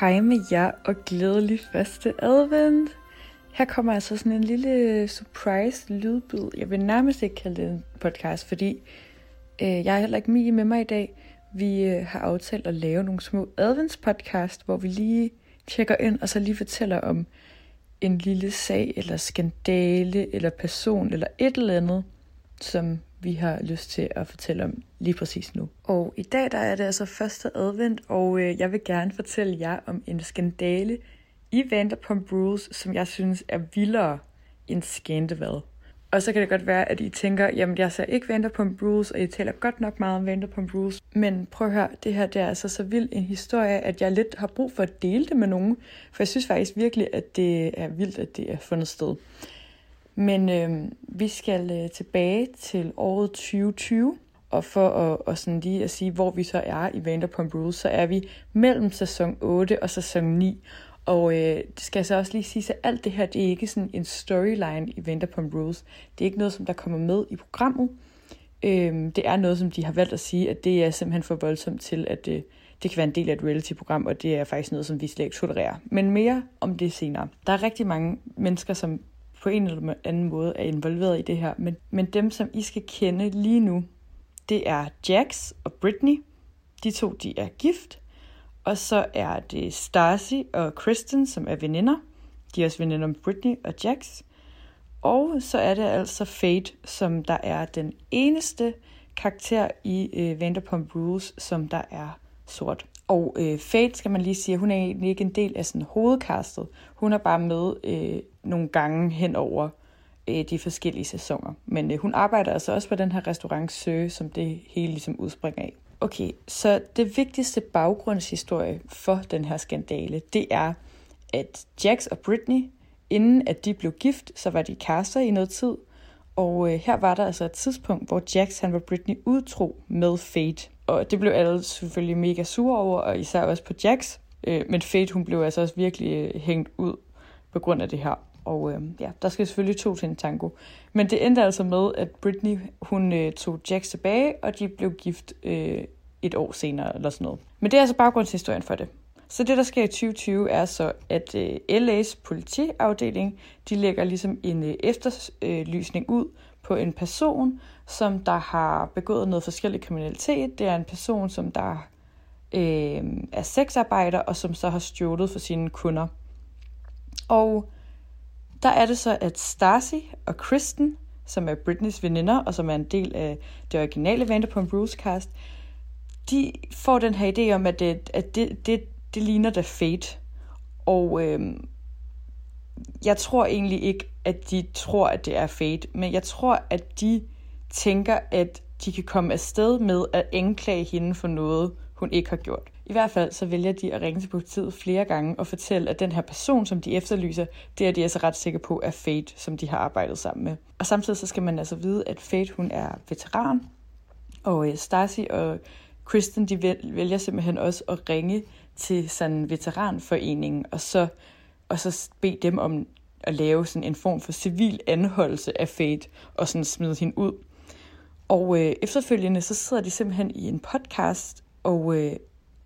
Hej med jer og glædelig første advent. Her kommer altså sådan en lille surprise lydbid. Jeg vil nærmest ikke kalde det en podcast, fordi øh, jeg er heller ikke Mie med mig i dag. Vi øh, har aftalt at lave nogle små adventspodcast, hvor vi lige tjekker ind og så lige fortæller om en lille sag, eller skandale, eller person, eller et eller andet, som vi har lyst til at fortælle om lige præcis nu. Og i dag der er det altså første advent, og øh, jeg vil gerne fortælle jer om en skandale i Vanderpump Rules, som jeg synes er vildere end Scandival. Og så kan det godt være, at I tænker, jamen jeg ser ikke Vanderpump Rules, og I taler godt nok meget om Vanderpump Rules. Men prøv at høre, det her det er altså så vild en historie, at jeg lidt har brug for at dele det med nogen. For jeg synes faktisk virkelig, at det er vildt, at det er fundet sted. Men øh, vi skal øh, tilbage til året 2020, og for at, og sådan lige at sige, hvor vi så er i Vanderpump Rules, så er vi mellem sæson 8 og sæson 9. Og øh, det skal så også lige sige, at alt det her, det er ikke sådan en storyline i Vanderpump Rules. Det er ikke noget, som der kommer med i programmet. Øh, det er noget, som de har valgt at sige, at det er simpelthen for voldsomt til, at øh, det kan være en del af et reality-program, og det er faktisk noget, som vi slet ikke tolererer. Men mere om det senere. Der er rigtig mange mennesker, som på en eller anden måde er involveret i det her. Men, men dem, som I skal kende lige nu, det er Jax og Britney. De to, de er gift. Og så er det Stacy og Kristen, som er veninder. De er også veninder med Britney og Jax. Og så er det altså Fate, som der er den eneste karakter i øh, Vanderpump Rules, som der er sort. Og øh, Fate, skal man lige sige, hun er egentlig ikke en del af sådan hovedkastet. Hun er bare med øh, nogle gange hen over øh, de forskellige sæsoner. Men øh, hun arbejder altså også på den her restaurant Søge, som det hele ligesom udspringer af. Okay, så det vigtigste baggrundshistorie for den her skandale, det er, at Jax og Britney, inden at de blev gift, så var de kærester i noget tid. Og øh, her var der altså et tidspunkt, hvor Jax han var Britney udtro med Fate. Og det blev alle selvfølgelig mega sure over, og især også på Jax. Øh, men Fate, hun blev altså også virkelig øh, hængt ud på grund af det her. Og øh, ja, der skal selvfølgelig to til en tango. Men det endte altså med, at Britney, hun øh, tog Jack tilbage, og de blev gift øh, et år senere, eller sådan noget. Men det er altså baggrundshistorien for det. Så det, der sker i 2020, er så, at øh, LA's politiafdeling, de lægger ligesom en øh, efterlysning ud på en person, som der har begået noget forskellig kriminalitet. Det er en person, som der øh, er sexarbejder, og som så har stjålet for sine kunder. Og der er det så, at Stacy og Kristen, som er Britneys veninder, og som er en del af det originale Vanderpump Rules cast, de får den her idé om, at det, at det, det, det ligner da Fate. Og øhm, jeg tror egentlig ikke, at de tror, at det er Fate, men jeg tror, at de tænker, at de kan komme afsted med at anklage hende for noget, hun ikke har gjort. I hvert fald så vælger de at ringe til politiet flere gange og fortælle, at den her person, som de efterlyser, det er de altså ret sikre på er Fate, som de har arbejdet sammen med. Og samtidig så skal man altså vide, at Fate hun er veteran, og øh, Stasi og Kristen de vælger simpelthen også at ringe til sådan veteranforeningen, og så, og så bede dem om at lave sådan en form for civil anholdelse af Fate, og sådan smide hende ud. Og øh, efterfølgende så sidder de simpelthen i en podcast og, øh,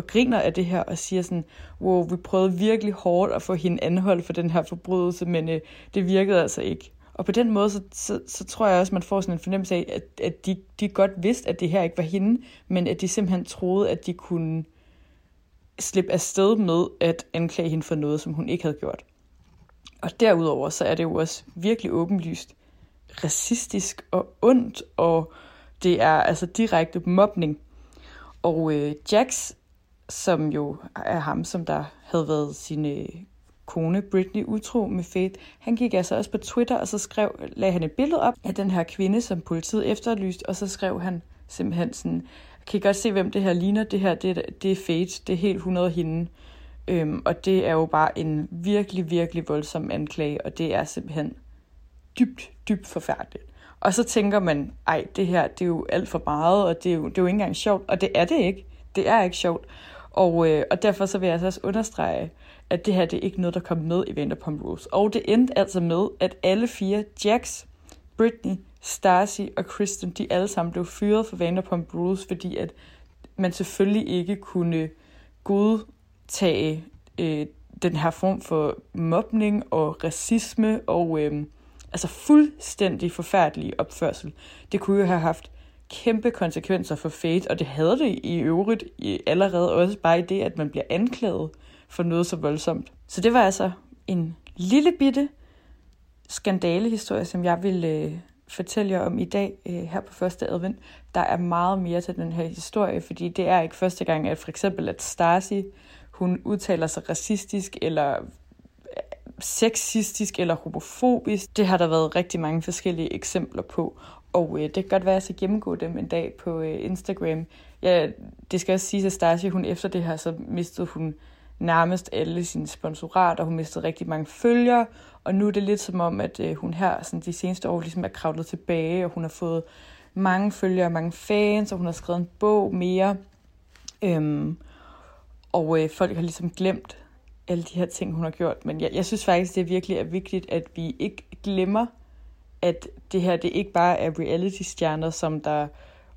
og griner af det her og siger sådan, wow, vi prøvede virkelig hårdt at få hende anholdt for den her forbrydelse, men øh, det virkede altså ikke. Og på den måde, så, så, så tror jeg også, man får sådan en fornemmelse af, at, at de, de godt vidste, at det her ikke var hende, men at de simpelthen troede, at de kunne slippe afsted med at anklage hende for noget, som hun ikke havde gjort. Og derudover, så er det jo også virkelig åbenlyst racistisk og ondt, og det er altså direkte mobning. Og øh, Jacks som jo er ham, som der havde været sin øh, kone Britney utro med Faith, han gik altså også på Twitter, og så skrev, lagde han et billede op af den her kvinde, som politiet efterlyst, og så skrev han simpelthen sådan, kan I godt se, hvem det her ligner? Det her, det, det er Faith, det er helt 100 hende. Øhm, og det er jo bare en virkelig, virkelig voldsom anklage, og det er simpelthen dybt, dybt forfærdeligt. Og så tænker man, ej, det her, det er jo alt for meget, og det er jo, det er jo ikke engang sjovt. Og det er det ikke. Det er ikke sjovt. Og, øh, og derfor så vil jeg altså også understrege, at det her det er ikke noget, der kom med i Vanderpump Rules. Og det endte altså med, at alle fire, Jax, Britney, Stacy og Kristen, de alle sammen blev fyret for Vanderpump Rules, fordi at man selvfølgelig ikke kunne godtage øh, den her form for mobning og racisme og øh, altså fuldstændig forfærdelig opførsel. Det kunne jo have haft kæmpe konsekvenser for Fate, og det havde det i øvrigt allerede også bare i det, at man bliver anklaget for noget så voldsomt. Så det var altså en lille bitte skandalehistorie, som jeg vil øh, fortælle jer om i dag øh, her på første advent. Der er meget mere til den her historie, fordi det er ikke første gang, at for eksempel at Stasi, hun udtaler sig racistisk eller øh, sexistisk eller homofobisk. Det har der været rigtig mange forskellige eksempler på, og øh, det kan godt være, at jeg skal gennemgå dem en dag på øh, Instagram. Ja, det skal også sige, at Stasia, hun efter det her, så mistede hun nærmest alle sine sponsorater. Hun mistede rigtig mange følgere, og nu er det lidt som om, at øh, hun her sådan de seneste år ligesom er kravlet tilbage, og hun har fået mange følgere, mange fans, og hun har skrevet en bog mere. Øhm, og øh, folk har ligesom glemt alle de her ting, hun har gjort. Men jeg, jeg synes faktisk, det er virkelig er vigtigt, at vi ikke glemmer, at det her det ikke bare er reality-stjerner, som der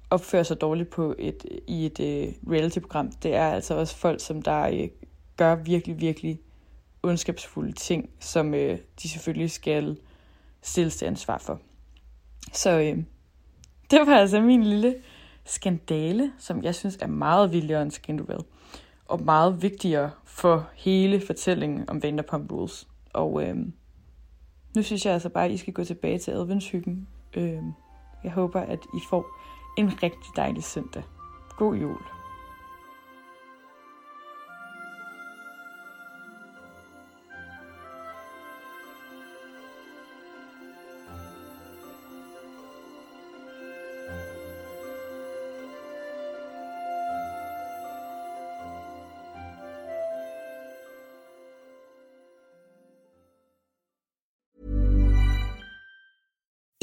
opfører sig dårligt på et, i et uh, reality-program. Det er altså også folk, som der uh, gør virkelig, virkelig ondskabsfulde ting, som uh, de selvfølgelig skal stilles til ansvar for. Så uh, det var altså min lille skandale, som jeg synes er meget vildere end Scandal, og meget vigtigere for hele fortællingen om Vanderpump Rules. Og uh, nu synes jeg altså bare, at I skal gå tilbage til adventshyggen. Øh, jeg håber, at I får en rigtig dejlig søndag. God jul.